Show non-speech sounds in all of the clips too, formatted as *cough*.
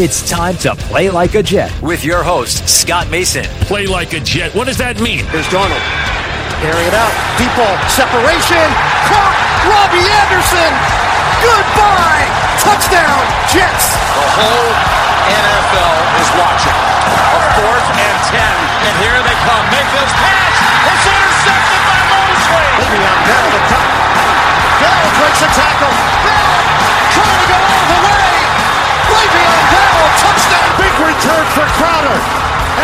It's time to play like a Jet with your host, Scott Mason. Play like a Jet. What does that mean? Here's Darnold. Carrying it out. Deep ball. Separation. Caught. Robbie Anderson. Goodbye. Touchdown. Jets. The whole NFL is watching. A fourth and ten. And here they come. Mayfield's pass. It's intercepted by Mosley. Le'Veon Bell the top. Bell breaks a tackle. Bell trying to go all Touchdown. Big return for Crowder.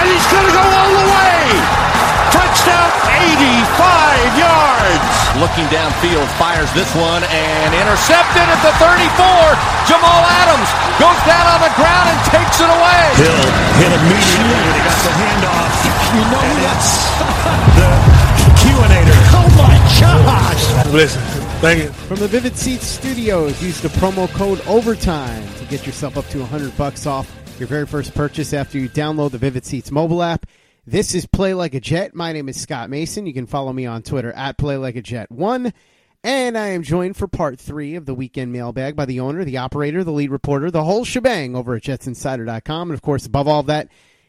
And he's going to go all the way. Touchdown, 85 yards. Looking downfield, fires this one and intercepted at the 34. Jamal Adams goes down on the ground and takes it away. Hill hit immediately when he got the handoff. You know and that's *laughs* the QAnator. Oh my gosh. Listen, thank you. From the Vivid Seats Studios, use the promo code OVERTIME to get yourself up to 100 bucks off your very first purchase after you download the Vivid Seats mobile app. This is Play Like a Jet. My name is Scott Mason. You can follow me on Twitter at Play Like a Jet One. And I am joined for part three of the weekend mailbag by the owner, the operator, the lead reporter, the whole shebang over at jetsinsider.com. And of course, above all that,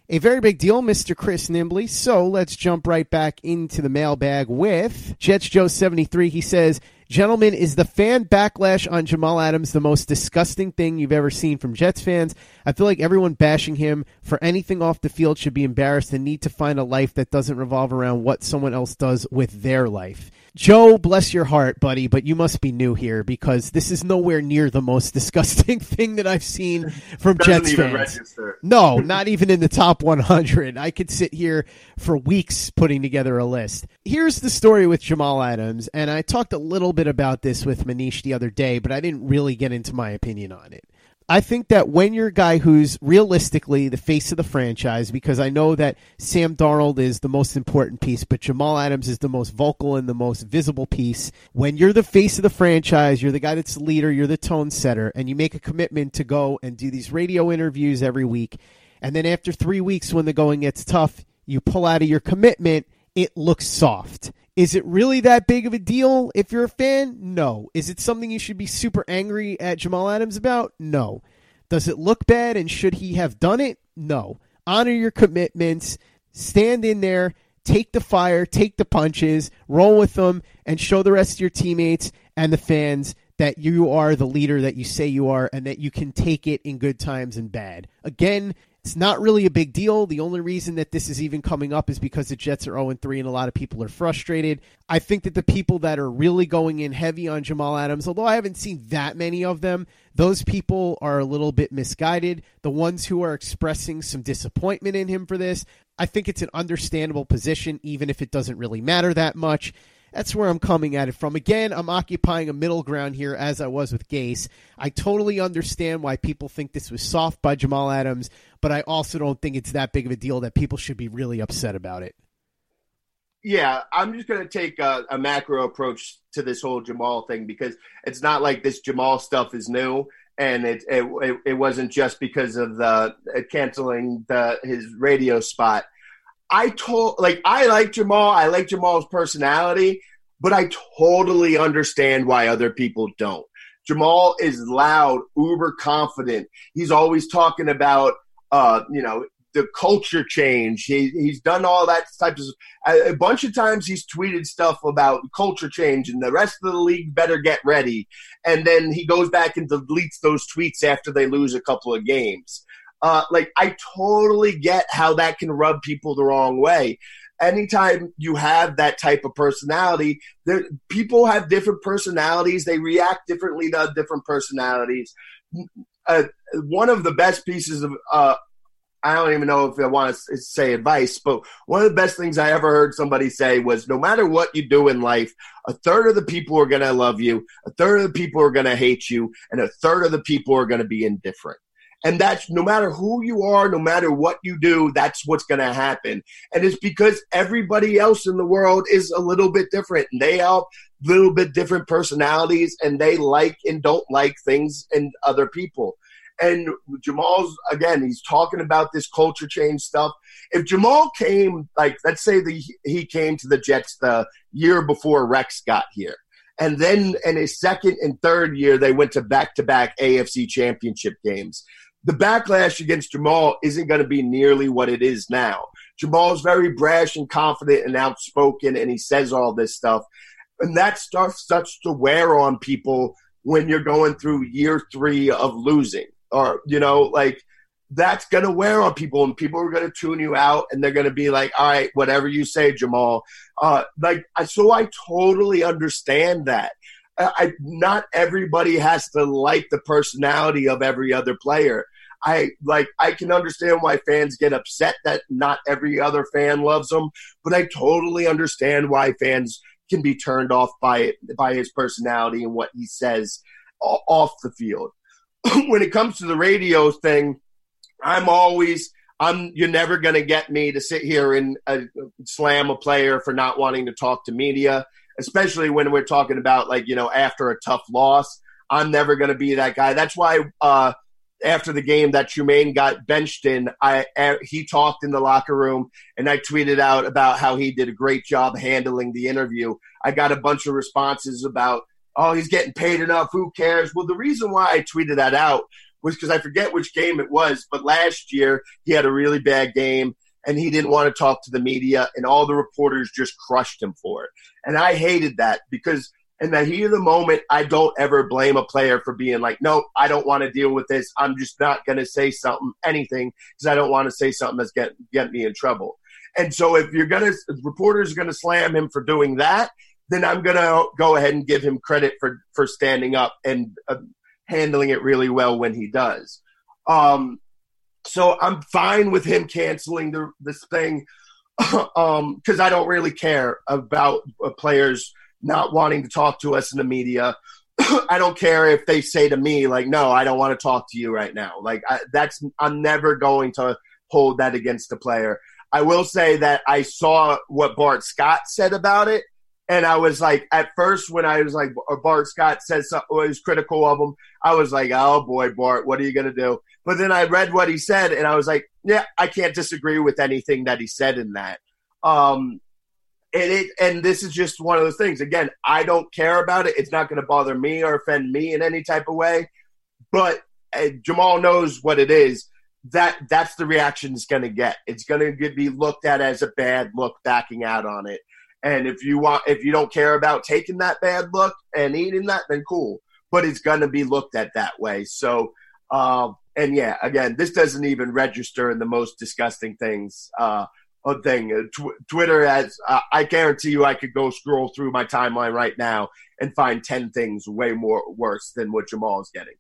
a very big deal, Mr. Chris Nimbley. So let's jump right back into the mailbag with Jets Joe 73. He says, Gentlemen, is the fan backlash on Jamal Adams the most disgusting thing you've ever seen from Jets fans? I feel like everyone bashing him for anything off the field should be embarrassed and need to find a life that doesn't revolve around what someone else does with their life. Joe, bless your heart, buddy, but you must be new here because this is nowhere near the most *laughs* disgusting thing that I've seen from Jets fans. register. No, not even in the top 100. I could sit here for weeks putting together a list. Here's the story with Jamal Adams, and I talked a little bit about this with Manish the other day, but I didn't really get into my opinion on it. I think that when you're a guy who's realistically the face of the franchise, because I know that Sam Darnold is the most important piece, but Jamal Adams is the most vocal and the most visible piece. When you're the face of the franchise, you're the guy that's the leader, you're the tone setter, and you make a commitment to go and do these radio interviews every week. And then after three weeks, when the going gets tough, you pull out of your commitment, it looks soft. Is it really that big of a deal if you're a fan? No. Is it something you should be super angry at Jamal Adams about? No. Does it look bad and should he have done it? No. Honor your commitments, stand in there, take the fire, take the punches, roll with them, and show the rest of your teammates and the fans that you are the leader that you say you are and that you can take it in good times and bad. Again, it's not really a big deal. The only reason that this is even coming up is because the Jets are 0 3 and a lot of people are frustrated. I think that the people that are really going in heavy on Jamal Adams, although I haven't seen that many of them, those people are a little bit misguided. The ones who are expressing some disappointment in him for this, I think it's an understandable position, even if it doesn't really matter that much. That's where I'm coming at it from. Again, I'm occupying a middle ground here as I was with Gase. I totally understand why people think this was soft by Jamal Adams, but I also don't think it's that big of a deal that people should be really upset about it. Yeah, I'm just going to take a, a macro approach to this whole Jamal thing because it's not like this Jamal stuff is new, and it it, it wasn't just because of the uh, canceling the his radio spot. I told like I like Jamal, I like Jamal's personality, but I totally understand why other people don't. Jamal is loud, uber confident. He's always talking about uh, you know, the culture change. He, he's done all that type of a, a bunch of times. He's tweeted stuff about culture change and the rest of the league better get ready. And then he goes back and deletes those tweets after they lose a couple of games. Uh, like I totally get how that can rub people the wrong way. Anytime you have that type of personality, there, people have different personalities. They react differently to different personalities. Uh, one of the best pieces of uh, I don't even know if I want to say advice, but one of the best things I ever heard somebody say was no matter what you do in life, a third of the people are going to love you, a third of the people are going to hate you, and a third of the people are going to be indifferent. And that's no matter who you are, no matter what you do, that's what's going to happen. And it's because everybody else in the world is a little bit different. And they have little bit different personalities and they like and don't like things and other people. And Jamal's again, he's talking about this culture change stuff. If Jamal came, like, let's say the, he came to the Jets the year before Rex got here, and then in his second and third year, they went to back to back AFC championship games. The backlash against Jamal isn't going to be nearly what it is now. Jamal's very brash and confident and outspoken, and he says all this stuff. And that stuff starts to wear on people when you're going through year three of losing. Or, you know, like that's going to wear on people, and people are going to tune you out, and they're going to be like, all right, whatever you say, Jamal. Uh, like, so I totally understand that. I, not everybody has to like the personality of every other player. I like I can understand why fans get upset that not every other fan loves him, but I totally understand why fans can be turned off by by his personality and what he says off the field. *clears throat* when it comes to the radio thing, I'm always I'm you're never going to get me to sit here and uh, slam a player for not wanting to talk to media, especially when we're talking about like, you know, after a tough loss. I'm never going to be that guy. That's why uh, after the game that Trumaine got benched in, I he talked in the locker room, and I tweeted out about how he did a great job handling the interview. I got a bunch of responses about, oh, he's getting paid enough. Who cares? Well, the reason why I tweeted that out was because I forget which game it was, but last year he had a really bad game and he didn't want to talk to the media, and all the reporters just crushed him for it. And I hated that because in the heat of the moment, I don't ever blame a player for being like, no, I don't want to deal with this. I'm just not going to say something, anything, because I don't want to say something that's get get me in trouble. And so if you're going to, reporters are going to slam him for doing that, then I'm going to go ahead and give him credit for, for standing up and uh, handling it really well when he does. Um, so I'm fine with him canceling the, this thing because *laughs* um, I don't really care about players – not wanting to talk to us in the media. *clears throat* I don't care if they say to me like, "No, I don't want to talk to you right now." Like I, that's I'm never going to hold that against the player. I will say that I saw what Bart Scott said about it, and I was like, at first when I was like, Bart Scott says something was critical of him, I was like, oh boy, Bart, what are you gonna do? But then I read what he said, and I was like, yeah, I can't disagree with anything that he said in that. Um, and it and this is just one of those things. Again, I don't care about it. It's not going to bother me or offend me in any type of way. But uh, Jamal knows what it is. That that's the reaction it's going to get. It's going to be looked at as a bad look, backing out on it. And if you want, if you don't care about taking that bad look and eating that, then cool. But it's going to be looked at that way. So, uh, and yeah, again, this doesn't even register in the most disgusting things. Uh, a thing. Uh, tw- Twitter has, uh, I guarantee you, I could go scroll through my timeline right now and find 10 things way more worse than what Jamal is getting.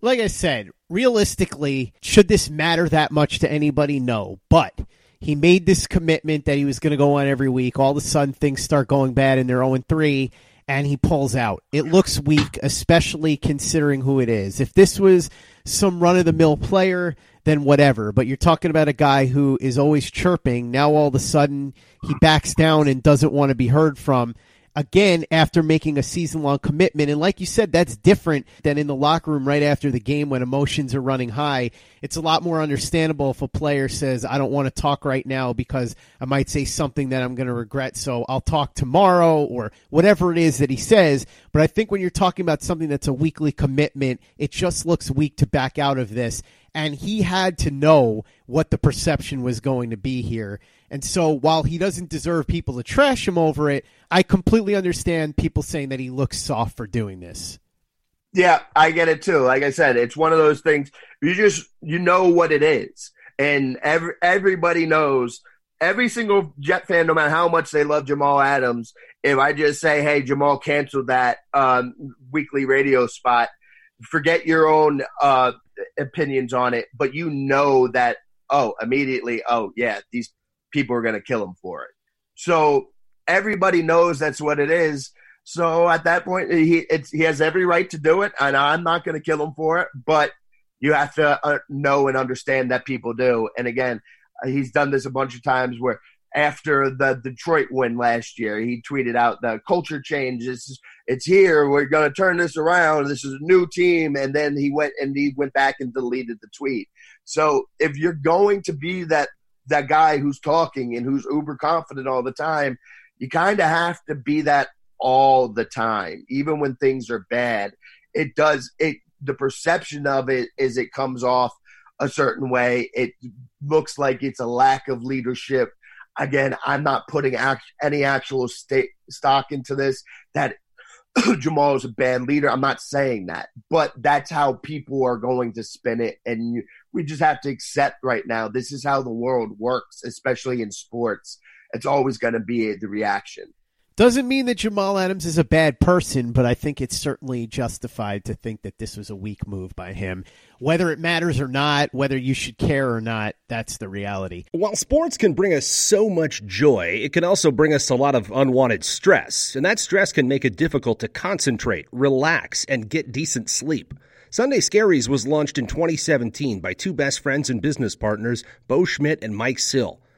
Like I said, realistically, should this matter that much to anybody? No. But he made this commitment that he was going to go on every week. All of a sudden, things start going bad and they're 0 3 and he pulls out. It looks weak, especially considering who it is. If this was some run of the mill player, then whatever. But you're talking about a guy who is always chirping. Now all of a sudden he backs down and doesn't want to be heard from again after making a season long commitment. And like you said, that's different than in the locker room right after the game when emotions are running high. It's a lot more understandable if a player says, I don't want to talk right now because I might say something that I'm going to regret. So I'll talk tomorrow or whatever it is that he says. But I think when you're talking about something that's a weekly commitment, it just looks weak to back out of this and he had to know what the perception was going to be here. And so while he doesn't deserve people to trash him over it, I completely understand people saying that he looks soft for doing this. Yeah, I get it too. Like I said, it's one of those things you just you know what it is. And every everybody knows every single Jet fan, no matter how much they love Jamal Adams, if I just say, "Hey, Jamal canceled that um, weekly radio spot," forget your own uh, opinions on it, but you know that oh, immediately, oh yeah, these people are going to kill him for it. So everybody knows that's what it is. So at that point, he he has every right to do it, and I'm not going to kill him for it. But you have to uh, know and understand that people do. And again, he's done this a bunch of times where after the Detroit win last year. He tweeted out the culture change. It's, it's here. We're going to turn this around. This is a new team. And then he went and he went back and deleted the tweet. So if you're going to be that that guy who's talking and who's uber confident all the time, you kind of have to be that all the time, even when things are bad. It does it. The perception of it is it comes off a certain way. It looks like it's a lack of leadership. Again, I'm not putting act- any actual state stock into this that *clears throat* Jamal is a bad leader. I'm not saying that, but that's how people are going to spin it. And you, we just have to accept right now this is how the world works, especially in sports. It's always going to be the reaction. Doesn't mean that Jamal Adams is a bad person, but I think it's certainly justified to think that this was a weak move by him. Whether it matters or not, whether you should care or not, that's the reality. While sports can bring us so much joy, it can also bring us a lot of unwanted stress, and that stress can make it difficult to concentrate, relax, and get decent sleep. Sunday Scaries was launched in 2017 by two best friends and business partners, Bo Schmidt and Mike Sill.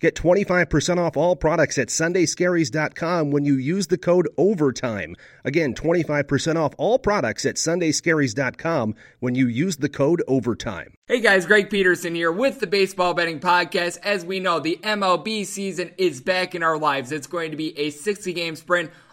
Get 25% off all products at sundayscaries.com when you use the code OVERTIME. Again, 25% off all products at sundayscaries.com when you use the code OVERTIME. Hey guys, Greg Peterson here with the Baseball Betting Podcast. As we know, the MLB season is back in our lives. It's going to be a 60 game sprint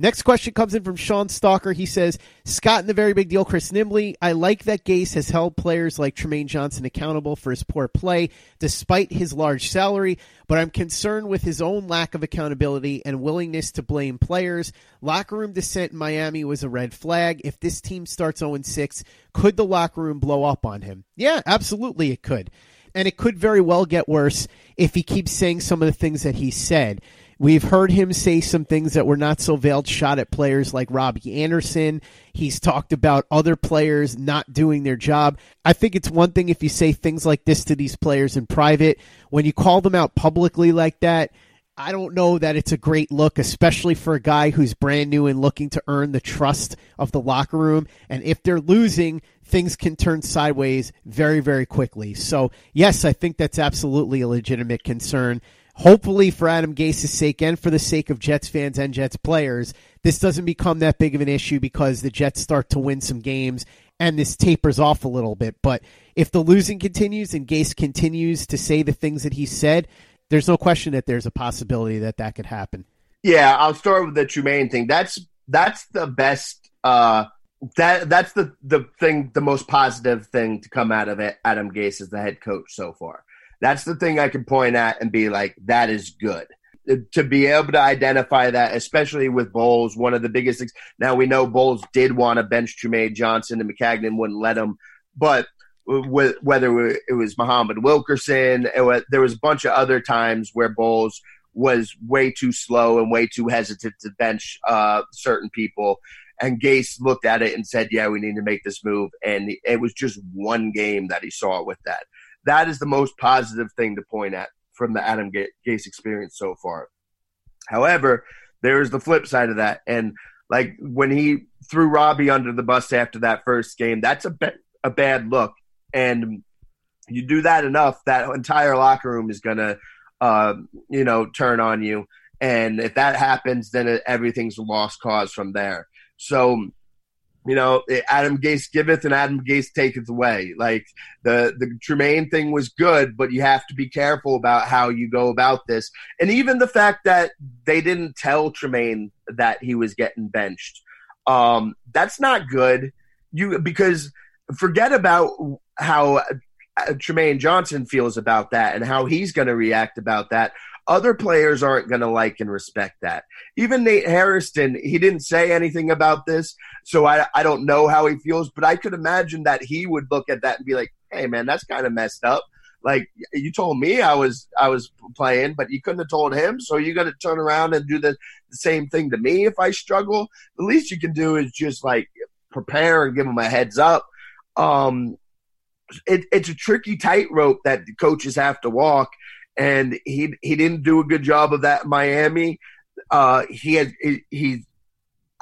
Next question comes in from Sean Stalker. He says, Scott and the very big deal, Chris Nimbley. I like that Gase has held players like Trumaine Johnson accountable for his poor play despite his large salary, but I'm concerned with his own lack of accountability and willingness to blame players. Locker room dissent in Miami was a red flag. If this team starts 0 6, could the locker room blow up on him? Yeah, absolutely it could. And it could very well get worse if he keeps saying some of the things that he said. We've heard him say some things that were not so veiled shot at players like Robbie Anderson. He's talked about other players not doing their job. I think it's one thing if you say things like this to these players in private. When you call them out publicly like that, I don't know that it's a great look, especially for a guy who's brand new and looking to earn the trust of the locker room. And if they're losing, things can turn sideways very, very quickly. So, yes, I think that's absolutely a legitimate concern hopefully for Adam Gase's sake and for the sake of Jets fans and Jets players, this doesn't become that big of an issue because the Jets start to win some games and this tapers off a little bit. But if the losing continues and Gase continues to say the things that he said, there's no question that there's a possibility that that could happen. Yeah, I'll start with the Trumaine thing. That's that's the best. Uh, that that's the the thing, the most positive thing to come out of it. Adam Gase as the head coach so far. That's the thing I can point at and be like, that is good. To be able to identify that, especially with Bowles, one of the biggest things. Now we know Bowles did want to bench Trumaine Johnson and Maccagnan wouldn't let him, but whether it was Muhammad Wilkerson, was, there was a bunch of other times where Bowles was way too slow and way too hesitant to bench uh, certain people. And Gase looked at it and said, "Yeah, we need to make this move." And it was just one game that he saw with that that is the most positive thing to point at from the Adam Gase experience so far. However, there's the flip side of that, and like when he threw Robbie under the bus after that first game, that's a a bad look, and you do that enough, that entire locker room is gonna, uh, you know, turn on you, and if that happens, then everything's a lost cause from there. So you know, Adam Gase giveth and Adam Gase taketh away. Like the the Trumaine thing was good, but you have to be careful about how you go about this. And even the fact that they didn't tell Trumaine that he was getting benched, um, that's not good. you because forget about how uh, Trumaine Johnson feels about that and how he's going to react about that. Other players aren't going to like and respect that. Even Nate Hairston, he didn't say anything about this, so I, I don't know how he feels, but I could imagine that he would look at that and be like, hey, man, that's kind of messed up. Like you told me I was I was playing, but you couldn't have told him. So you're gonna turn around and do the, the same thing to me if I struggle. The least you can do is just like prepare and give him a heads up. Um, it, it's a tricky tightrope that coaches have to walk, and he he didn't do a good job of that in Miami. Uh, he had he, he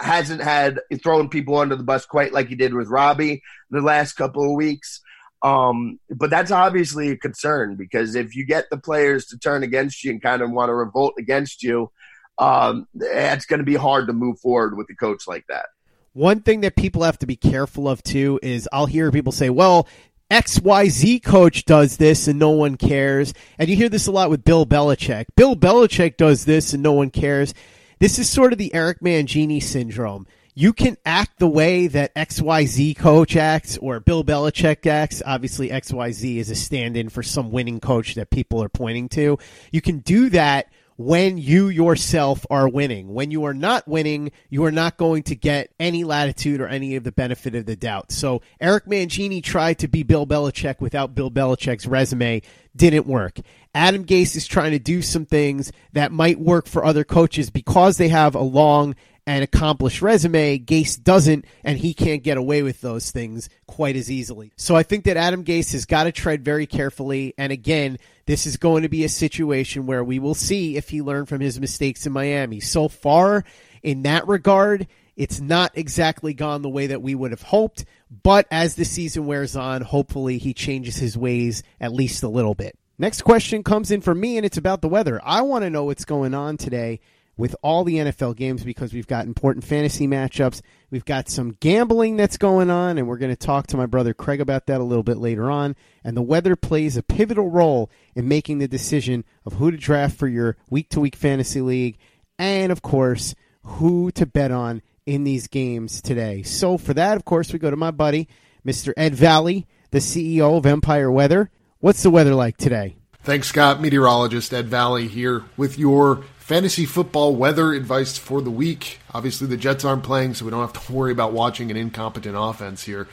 hasn't had thrown people under the bus quite like he did with Robbie the last couple of weeks. Um, but that's obviously a concern because if you get the players to turn against you and kind of want to revolt against you, um, it's going to be hard to move forward with a coach like that. One thing that people have to be careful of too is I'll hear people say, well, XYZ coach does this and no one cares. And you hear this a lot with Bill Belichick. Bill Belichick does this and no one cares. This is sort of the Eric Mangini syndrome you can act the way that XYZ coach acts or Bill Belichick acts. Obviously, XYZ is a stand in for some winning coach that people are pointing to. You can do that when you yourself are winning. When you are not winning, you are not going to get any latitude or any of the benefit of the doubt. So Eric Mangini tried to be Bill Belichick without Bill Belichick's resume. Didn't work. Adam Gase is trying to do some things that might work for other coaches because they have a long and accomplished resume. Gase doesn't, and he can't get away with those things quite as easily. So I think that Adam Gase has got to tread very carefully. And again, this is going to be a situation where we will see if he learned from his mistakes in Miami. So far, in that regard, it's not exactly gone the way that we would have hoped. But as the season wears on, hopefully he changes his ways at least a little bit. Next question comes in from me, and it's about the weather. I want to know what's going on today with all the NFL games because we've got important fantasy matchups. We've got some gambling that's going on, and we're going to talk to my brother Craig about that a little bit later on. And the weather plays a pivotal role in making the decision of who to draft for your week to week fantasy league, and of course, who to bet on in these games today. So, for that, of course, we go to my buddy, Mr. Ed Vallee, the CEO of Empire Weather. What's the weather like today? Thanks, Scott. Meteorologist Ed Vallee here with your fantasy football weather advice for the week. Obviously, the Jets aren't playing, so we don't have to worry about watching an incompetent offense here,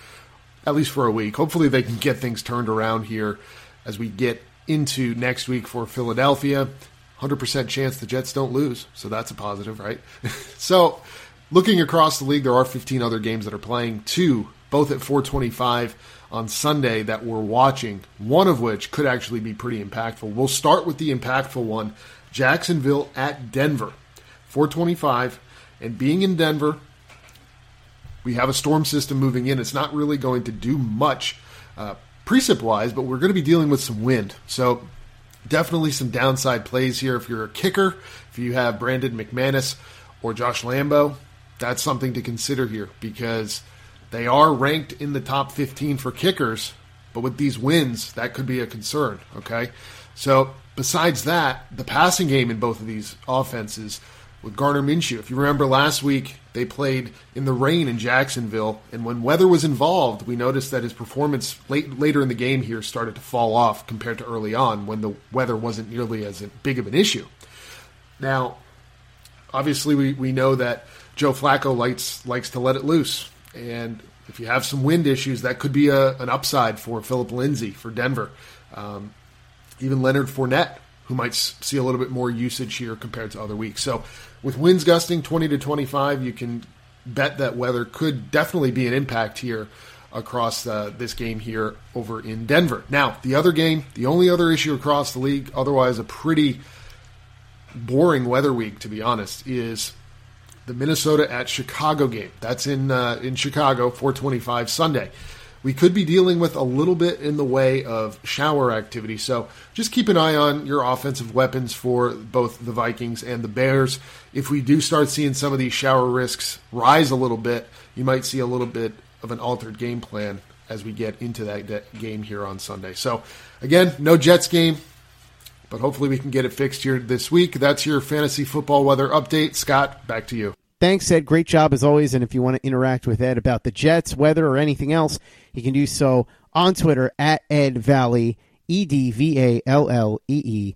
at least for a week. Hopefully, they can get things turned around here as we get into next week for Philadelphia. 100% chance the Jets don't lose, so that's a positive, right? *laughs* so, looking across the league, there are 15 other games that are playing, two, both at 425 on Sunday that we're watching, one of which could actually be pretty impactful. We'll start with the impactful one Jacksonville at Denver, 425. And being in Denver, we have a storm system moving in. It's not really going to do much uh, precip wise, but we're going to be dealing with some wind. So definitely some downside plays here. If you're a kicker, if you have Brandon McManus or Josh Lambo, that's something to consider here because they are ranked in the top 15 for kickers, but with these wins, that could be a concern. Okay. So besides that, the passing game in both of these offenses with Gardner Minshew. If you remember last week, they played in the rain in Jacksonville, and when weather was involved, we noticed that his performance late, later in the game here started to fall off compared to early on when the weather wasn't nearly as big of an issue. Now, obviously, we, we know that Joe Flacco likes likes to let it loose, and if you have some wind issues, that could be a, an upside for Philip Lindsay for Denver. Um, even Leonard Fournette, who might see a little bit more usage here compared to other weeks. So with winds gusting 20 to 25, you can bet that weather could definitely be an impact here across uh, this game here over in Denver. Now, the other game, the only other issue across the league, otherwise a pretty boring weather week, to be honest, is the Minnesota at Chicago game. That's in uh, in Chicago, 425 Sunday we could be dealing with a little bit in the way of shower activity. So just keep an eye on your offensive weapons for both the Vikings and the Bears. If we do start seeing some of these shower risks rise a little bit, you might see a little bit of an altered game plan as we get into that game here on Sunday. So again, no Jets game, but hopefully we can get it fixed here this week. That's your fantasy football weather update. Scott, back to you. Thanks, Ed. Great job as always. And if you want to interact with Ed about the Jets, weather, or anything else, you can do so on Twitter at Ed Vallee, E D V A L L E E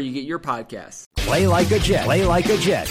you get your podcasts. Play like a Jet. Play like a Jet.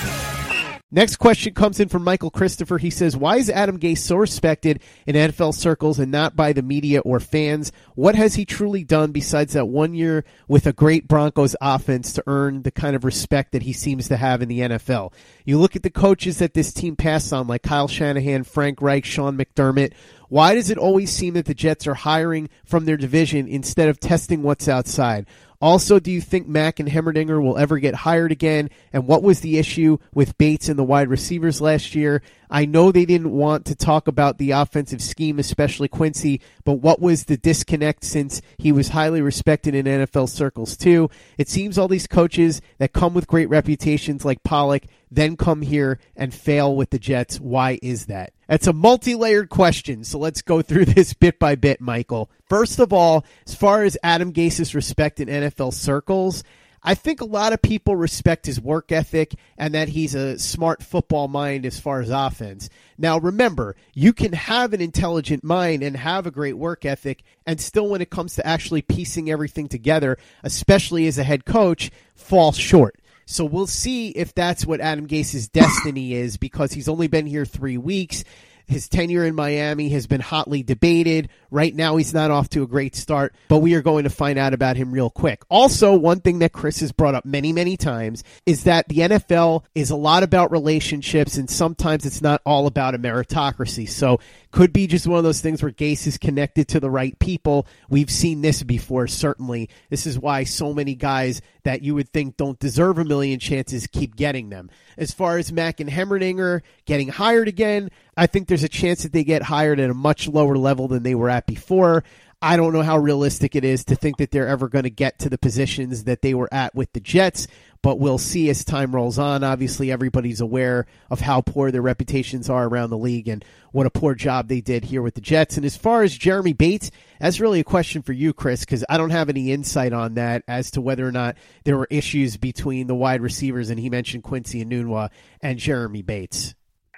Next question comes in from Michael Christopher. He says, Why is Adam Gase so respected in NFL circles and not by the media or fans? What has he truly done besides that one year with a great Broncos offense to earn the kind of respect that he seems to have in the NFL? You look at the coaches that this team passed on, like Kyle Shanahan, Frank Reich, Sean McDermott. Why does it always seem that the Jets are hiring from their division instead of testing what's outside? Also, do you think Mack and Heimerdinger will ever get hired again? And what was the issue with Bates and the wide receivers last year? I know they didn't want to talk about the offensive scheme, especially Quincy, but what was the disconnect since he was highly respected in NFL circles too? It seems all these coaches that come with great reputations like Pollock then come here and fail with the Jets. Why is that? That's a multi layered question, so let's go through *laughs* this bit by bit, Michael. First of all, as far as Adam Gase's respect in NFL circles, I think a lot of people respect his work ethic and that he's a smart football mind as far as offense. Now, remember, you can have an intelligent mind and have a great work ethic, and still, when it comes to actually piecing everything together, especially as a head coach, fall short. So we'll see if that's what Adam Gase's destiny is because he's only been here three weeks. His tenure in Miami has been hotly debated. Right now, he's not off to a great start, but we are going to find out about him real quick. Also, one thing that Chris has brought up many, many times is that the NFL is a lot about relationships, and sometimes it's not all about a meritocracy. So, could be just one of those things where Gase is connected to the right people. We've seen this before, certainly. This is why so many guys that you would think don't deserve a million chances keep getting them. As far as Mack and Heimerdinger getting hired again, I think there's a chance that they get hired at a much lower level than they were at before. I don't know how realistic it is to think that they're ever going to get to the positions that they were at with the Jets, but we'll see as time rolls on. Obviously, everybody's aware of how poor their reputations are around the league and what a poor job they did here with the Jets. And as far as Jeremy Bates, that's really a question for you, Chris, because I don't have any insight on that as to whether or not there were issues between the wide receivers, and he mentioned Quincy and Enunwa and Jeremy Bates.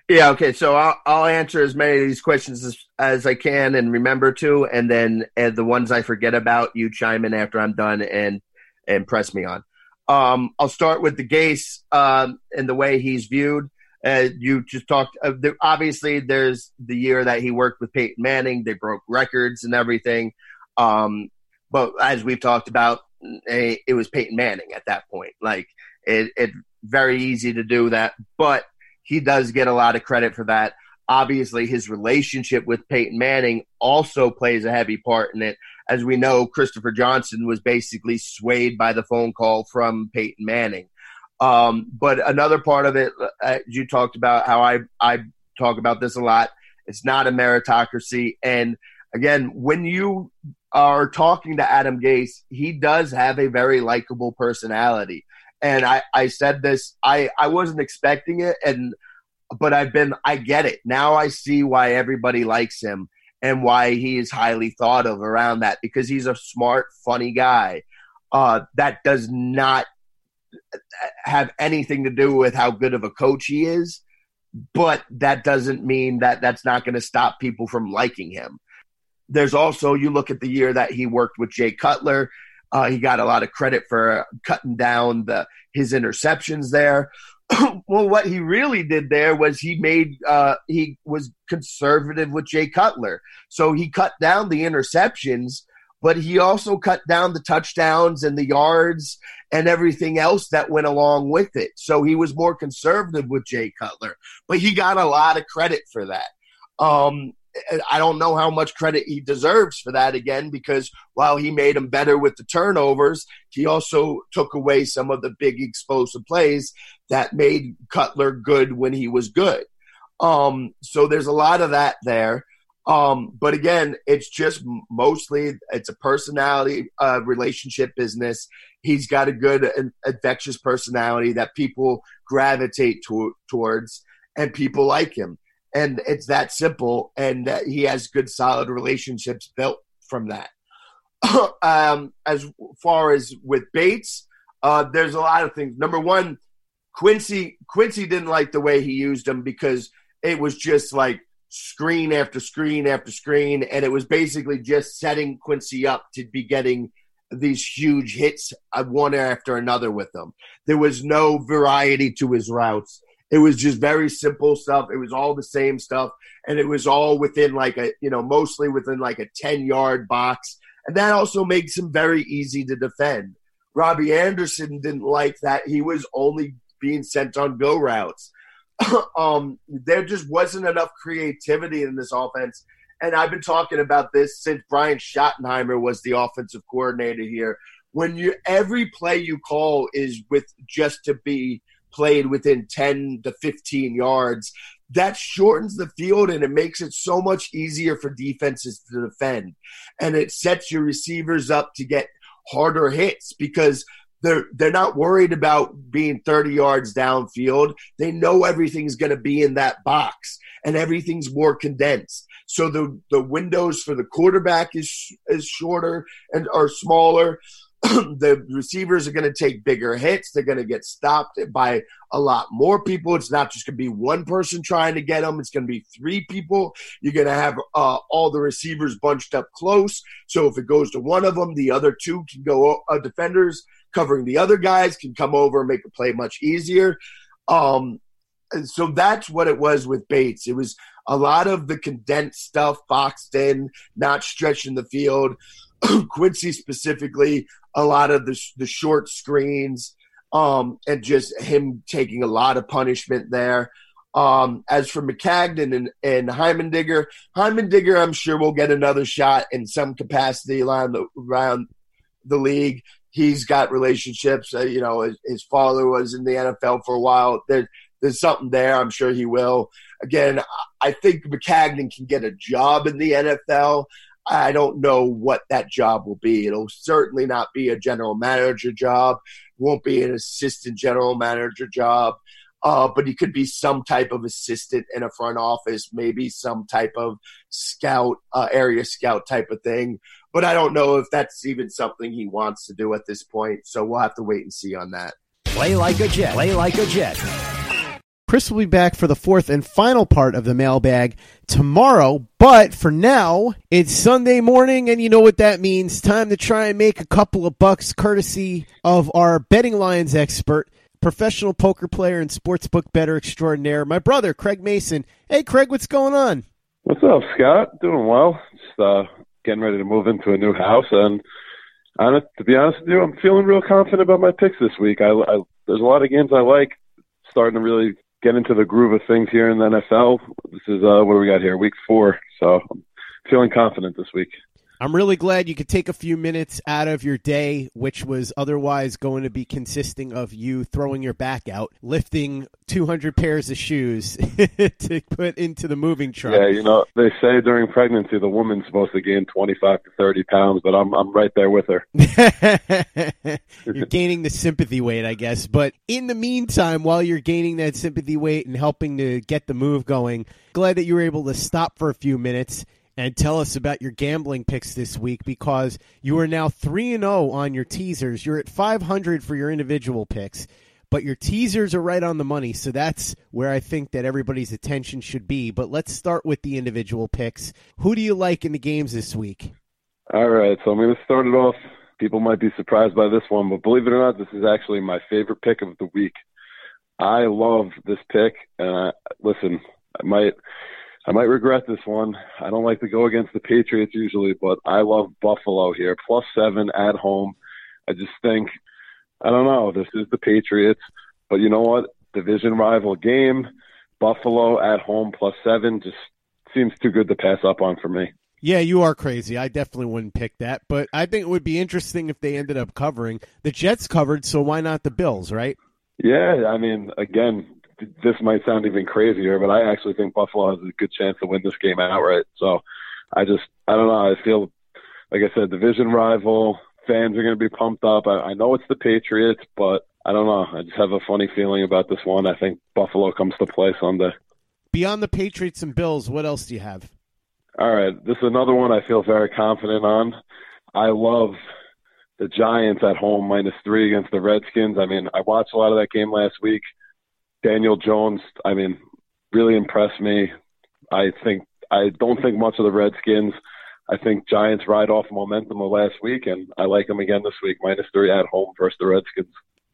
Yeah, okay. So I'll, I'll answer as many of these questions as, as I can and remember to, and then and the ones I forget about, you chime in after I'm done and and press me on. Um, I'll start with the Gase um, and the way he's viewed. Uh, you just talked. Uh, the, obviously, there's the year that he worked with Peyton Manning. They broke records and everything. Um, but as we've talked about, a, it was Peyton Manning at that point. Like it, it very easy to do that, but he does get a lot of credit for that. Obviously, his relationship with Peyton Manning also plays a heavy part in it. As we know, Christopher Johnson was basically swayed by the phone call from Peyton Manning. Um, but another part of it, uh, you talked about how I, I talk about this a lot. It's not a meritocracy. And again, when you are talking to Adam Gase, he does have a very likable personality and I, I said this I, I wasn't expecting it and but I've been I get it. Now I see why everybody likes him and why he is highly thought of around that because he's a smart, funny guy. Uh, that does not have anything to do with how good of a coach he is, but that doesn't mean that that's not going to stop people from liking him. There's also you look at the year that he worked with Jay Cutler. Uh, he got a lot of credit for cutting down the his interceptions there. *clears throat* well, what he really did there was he made uh, he was conservative with Jay Cutler, so he cut down the interceptions, but he also cut down the touchdowns and the yards and everything else that went along with it. So he was more conservative with Jay Cutler, but he got a lot of credit for that. Um, I don't know how much credit he deserves for that again because while he made him better with the turnovers, he also took away some of the big explosive plays that made Cutler good when he was good. Um, so there's a lot of that there. Um, but again, it's just mostly it's a personality uh, relationship business. He's got a good infectious personality that people gravitate to- towards, and people like him. And it's that simple. And uh, he has good, solid relationships built from that. *clears throat* um, as far as with Bates, uh, there's a lot of things. Number one, Quincy Quincy didn't like the way he used him because it was just like screen after screen after screen, and it was basically just setting Quincy up to be getting these huge hits uh, one after another with them. There was no variety to his routes. It was just very simple stuff. It was all the same stuff, and it was all within like a you know mostly within like a ten yard box, and that also makes him very easy to defend. Robbie Anderson didn't like that. He was only being sent on go routes. *clears throat* um, there just wasn't enough creativity in this offense. And I've been talking about this since Brian Schottenheimer was the offensive coordinator here. When you every play you call is with just to be played within 10 to 15 yards, that shortens the field and it makes it so much easier for defenses to defend. And it sets your receivers up to get harder hits because they're they're not worried about being 30 yards downfield. They know everything's going to be in that box and everything's more condensed. So the the windows for the quarterback is is shorter and are smaller. *clears throat* the receivers are going to take bigger hits. They're going to get stopped by a lot more people. It's not just going to be one person trying to get them. It's going to be three people. You're going to have uh, all the receivers bunched up close. So if it goes to one of them, the other two can go. Uh, defenders covering the other guys can come over and make a play much easier. Um, so that's what it was with Bates. It was a lot of the condensed stuff, boxed in, not stretching the field. *clears throat* Quincy specifically, a lot of the the short screens, um, and just him taking a lot of punishment there. Um, as for Maccagnan and, and Heimerdinger, Heimerdinger, I'm sure will get another shot in some capacity around the around the league. He's got relationships. Uh, you know, his, his, father was in the NFL for a while. There, there's something there. I'm sure he will. Again, I think Maccagnan can get a job in the NFL. I don't know what that job will be. It'll certainly not be a general manager job. Won't be an assistant general manager job. Uh, but he could be some type of assistant in a front office, maybe some type of scout, uh, area scout type of thing. But I don't know if that's even something he wants to do at this point. So we'll have to wait and see on that. Play like a Jet. Play like a Jet. Chris will be back for the fourth and final part of the mailbag tomorrow. But for now, it's Sunday morning, and you know what that means. Time to try and make a couple of bucks courtesy of our betting lines expert, professional poker player and sportsbook better extraordinaire, my brother, Craig Mason. Hey, Craig, what's going on? What's up, Scott? Doing well. Just uh, getting ready to move into a new house, and honest, to be honest with you, I'm feeling real confident about my picks this week. I, I there's a lot of games I like, starting to really get into the groove of things here in the NFL. This is uh, what do we got here? Week four. So I'm feeling confident this week. I'm really glad you could take a few minutes out of your day, which was otherwise going to be consisting of you throwing your back out, lifting 200 pairs of shoes *laughs* to put into the moving truck. Yeah, you know, they say during pregnancy the woman's supposed to gain 25 to 30 pounds, but I'm I'm right there with her. *laughs* you're gaining the sympathy weight, I guess. But in the meantime, while you're gaining that sympathy weight and helping to get the move going, glad that you were able to stop for a few minutes and tell us about your gambling picks this week because you are now 3 and 0 on your teasers. You're at 500 for your individual picks, but your teasers are right on the money. So that's where I think that everybody's attention should be. But let's start with the individual picks. Who do you like in the games this week? All right, so I'm going to start it off. People might be surprised by this one, but believe it or not, this is actually my favorite pick of the week. I love this pick, and I, listen, I might I might regret this one. I don't like to go against the Patriots usually, but I love Buffalo here. Plus seven at home. I just think, I don't know, this is the Patriots, but you know what? Division rival game. Buffalo at home plus seven just seems too good to pass up on for me. Yeah, you are crazy. I definitely wouldn't pick that, but I think it would be interesting if they ended up covering. The Jets covered, so why not the Bills, right? Yeah, I mean, again, this might sound even crazier, but I actually think Buffalo has a good chance to win this game outright. So I just, I don't know. I feel, like I said, division rival. Fans are going to be pumped up. I, I know it's the Patriots, but I don't know. I just have a funny feeling about this one. I think Buffalo comes to play Sunday. Beyond the Patriots and Bills, what else do you have? All right, this is another one I feel very confident on. I love the Giants at home minus three against the Redskins. I mean, I watched a lot of that game last week. Daniel Jones, I mean, really impressed me. I think I don't think much of the Redskins. I think Giants ride off momentum of last week, and I like them again this week, minus three at home versus the Redskins.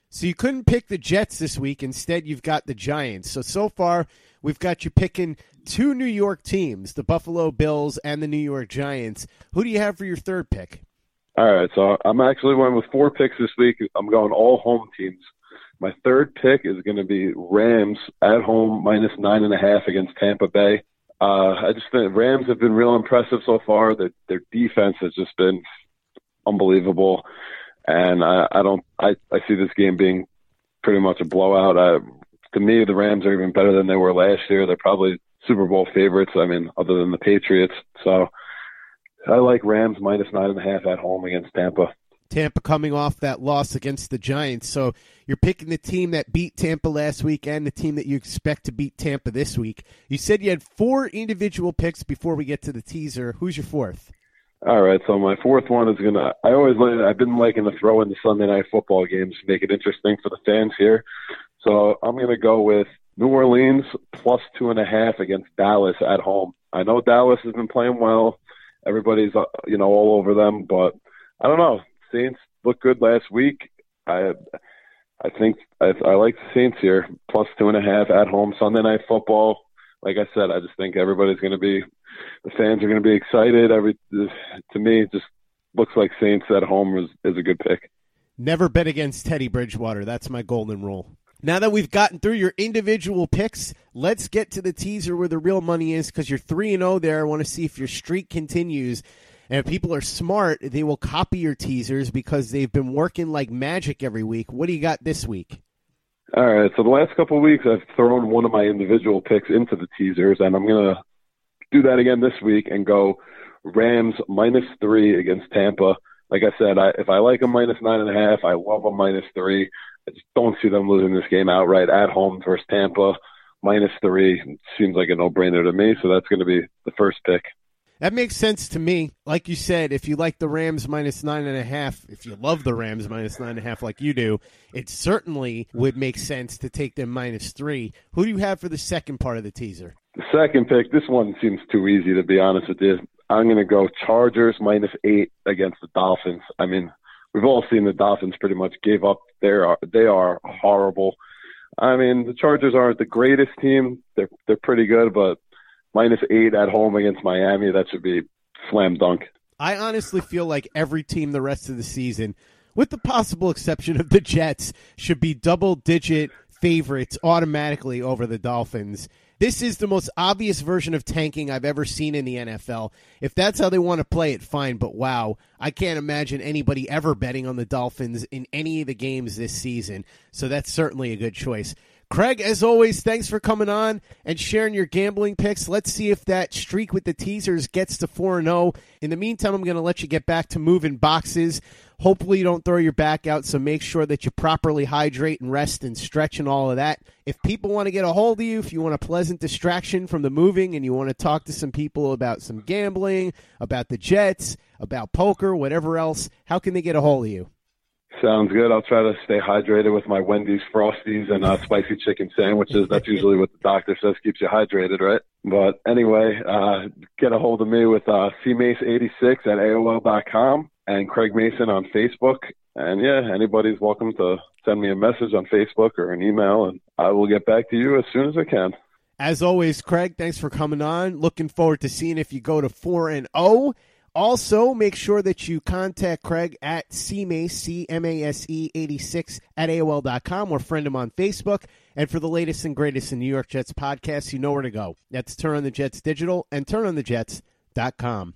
So you couldn't pick the Jets this week. Instead, you've got the Giants. So so far, we've got you picking two New York teams, the Buffalo Bills and the New York Giants. Who do you have for your third pick? All right, so I'm actually going with four picks this week. I'm going all home teams. My third pick is going to be Rams at home minus nine and a half against Tampa Bay. Uh, I just think Rams have been real impressive so far. Their their defense has just been unbelievable, and I, I don't I, I see this game being pretty much a blowout. I, to me, the Rams are even better than they were last year. They're probably Super Bowl favorites. I mean, other than the Patriots. So I like Rams minus nine and a half at home against Tampa. Tampa coming off that loss against the Giants. So you're picking the team that beat Tampa last week and the team that you expect to beat Tampa this week. You said you had four individual picks before we get to the teaser. Who's your fourth? All right, so my fourth one is gonna. I always. I've been liking to throw in the Sunday night football games make it interesting for the fans here. So I'm gonna go with New Orleans plus two and a half against Dallas at home. I know Dallas has been playing well. Everybody's uh, you know all over them, but I don't know. Saints looked good last week. I I think I, I like the Saints here plus two and a half at home Sunday night football. Like I said, I just think everybody's going to be the fans are going to be excited. Every to me, it just looks like Saints at home is, is a good pick. Never bet against Teddy Bridgewater. That's my golden rule. Now that we've gotten through your individual picks, let's get to the teaser where the real money is because you're 3 and 0 there. I want to see if your streak continues. And if people are smart, they will copy your teasers because they've been working like magic every week. What do you got this week? All right. So the last couple of weeks, I've thrown one of my individual picks into the teasers, and I'm to do that again this week and go Rams minus three against Tampa. Like I said, I, if I like a minus nine and a half, I love a minus three. I just don't see them losing this game outright at home versus Tampa. Minus three seems like a no-brainer to me, so that's going to be the first pick. That makes sense to me. Like you said, if you like the Rams minus nine and a half, if you love the Rams minus nine and a half like you do, it certainly would make sense to take them minus three. Who do you have for the second part of the teaser? The second pick, this one seems too easy to be honest with you. I'm going to go Chargers minus eight against the Dolphins. I mean, we've all seen the Dolphins pretty much gave up. They are they are horrible. I mean, the Chargers aren't the greatest team. They're they're pretty good, but minus eight at home against Miami, that should be slam dunk. I honestly feel like every team the rest of the season, with the possible exception of the Jets, should be double digit favorites automatically over the Dolphins. This is the most obvious version of tanking I've ever seen in the NFL. If that's how they want to play it, fine. But wow, I can't imagine anybody ever betting on the Dolphins in any of the games this season. So that's certainly a good choice. Craig, as always, thanks for coming on and sharing your gambling picks. Let's see if that streak with the teasers gets to 4 0. In the meantime, I'm going to let you get back to moving boxes. Hopefully, you don't throw your back out, so make sure that you properly hydrate and rest and stretch and all of that. If people want to get a hold of you, if you want a pleasant distraction from the moving and you want to talk to some people about some gambling, about the Jets, about poker, whatever else, how can they get a hold of you? Sounds good. I'll try to stay hydrated with my Wendy's Frosties and uh, spicy chicken sandwiches. That's usually what the doctor says keeps you hydrated, right? But anyway, uh, get a hold of me with uh, cmase86 at AOL.com and Craig Mason on Facebook. And yeah, anybody's welcome to send me a message on Facebook or an email, and I will get back to you as soon as I can. As always, Craig, thanks for coming on. Looking forward to seeing if you go to 4 and 0 also, make sure that you contact Craig at CMASE, C-M-A-S-E 86 at AOL.com or friend him on Facebook. And for the latest and greatest in New York Jets podcasts, you know where to go. That's Turn on the Jets Digital and turnonthejets.com.